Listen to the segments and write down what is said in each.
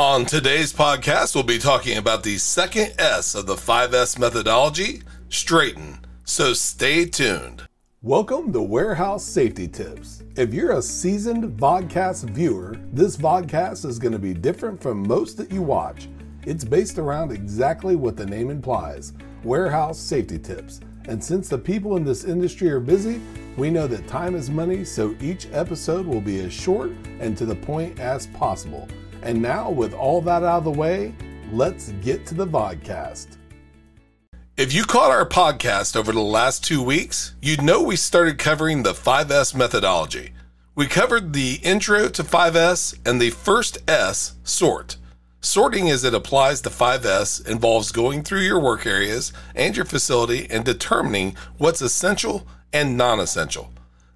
On today's podcast, we'll be talking about the second S of the 5S methodology, straighten. So stay tuned. Welcome to Warehouse Safety Tips. If you're a seasoned vodcast viewer, this vodcast is going to be different from most that you watch. It's based around exactly what the name implies warehouse safety tips. And since the people in this industry are busy, we know that time is money, so each episode will be as short and to the point as possible. And now, with all that out of the way, let's get to the vodcast. If you caught our podcast over the last two weeks, you'd know we started covering the 5S methodology. We covered the intro to 5S and the first S, sort. Sorting as it applies to 5S involves going through your work areas and your facility and determining what's essential and non essential.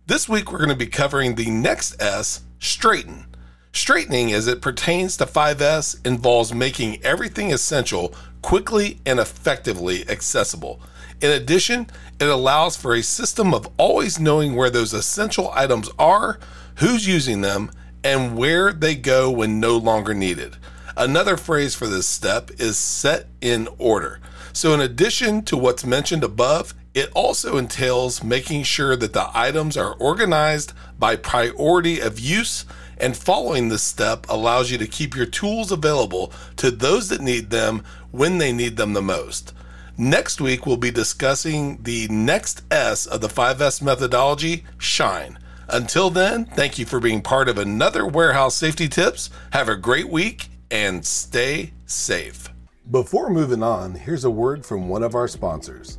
This week, we're going to be covering the next S, straighten. Straightening as it pertains to 5S involves making everything essential quickly and effectively accessible. In addition, it allows for a system of always knowing where those essential items are, who's using them, and where they go when no longer needed. Another phrase for this step is set in order. So, in addition to what's mentioned above, it also entails making sure that the items are organized by priority of use and following this step allows you to keep your tools available to those that need them when they need them the most. Next week, we'll be discussing the next S of the 5S methodology, Shine. Until then, thank you for being part of another Warehouse Safety Tips. Have a great week and stay safe. Before moving on, here's a word from one of our sponsors.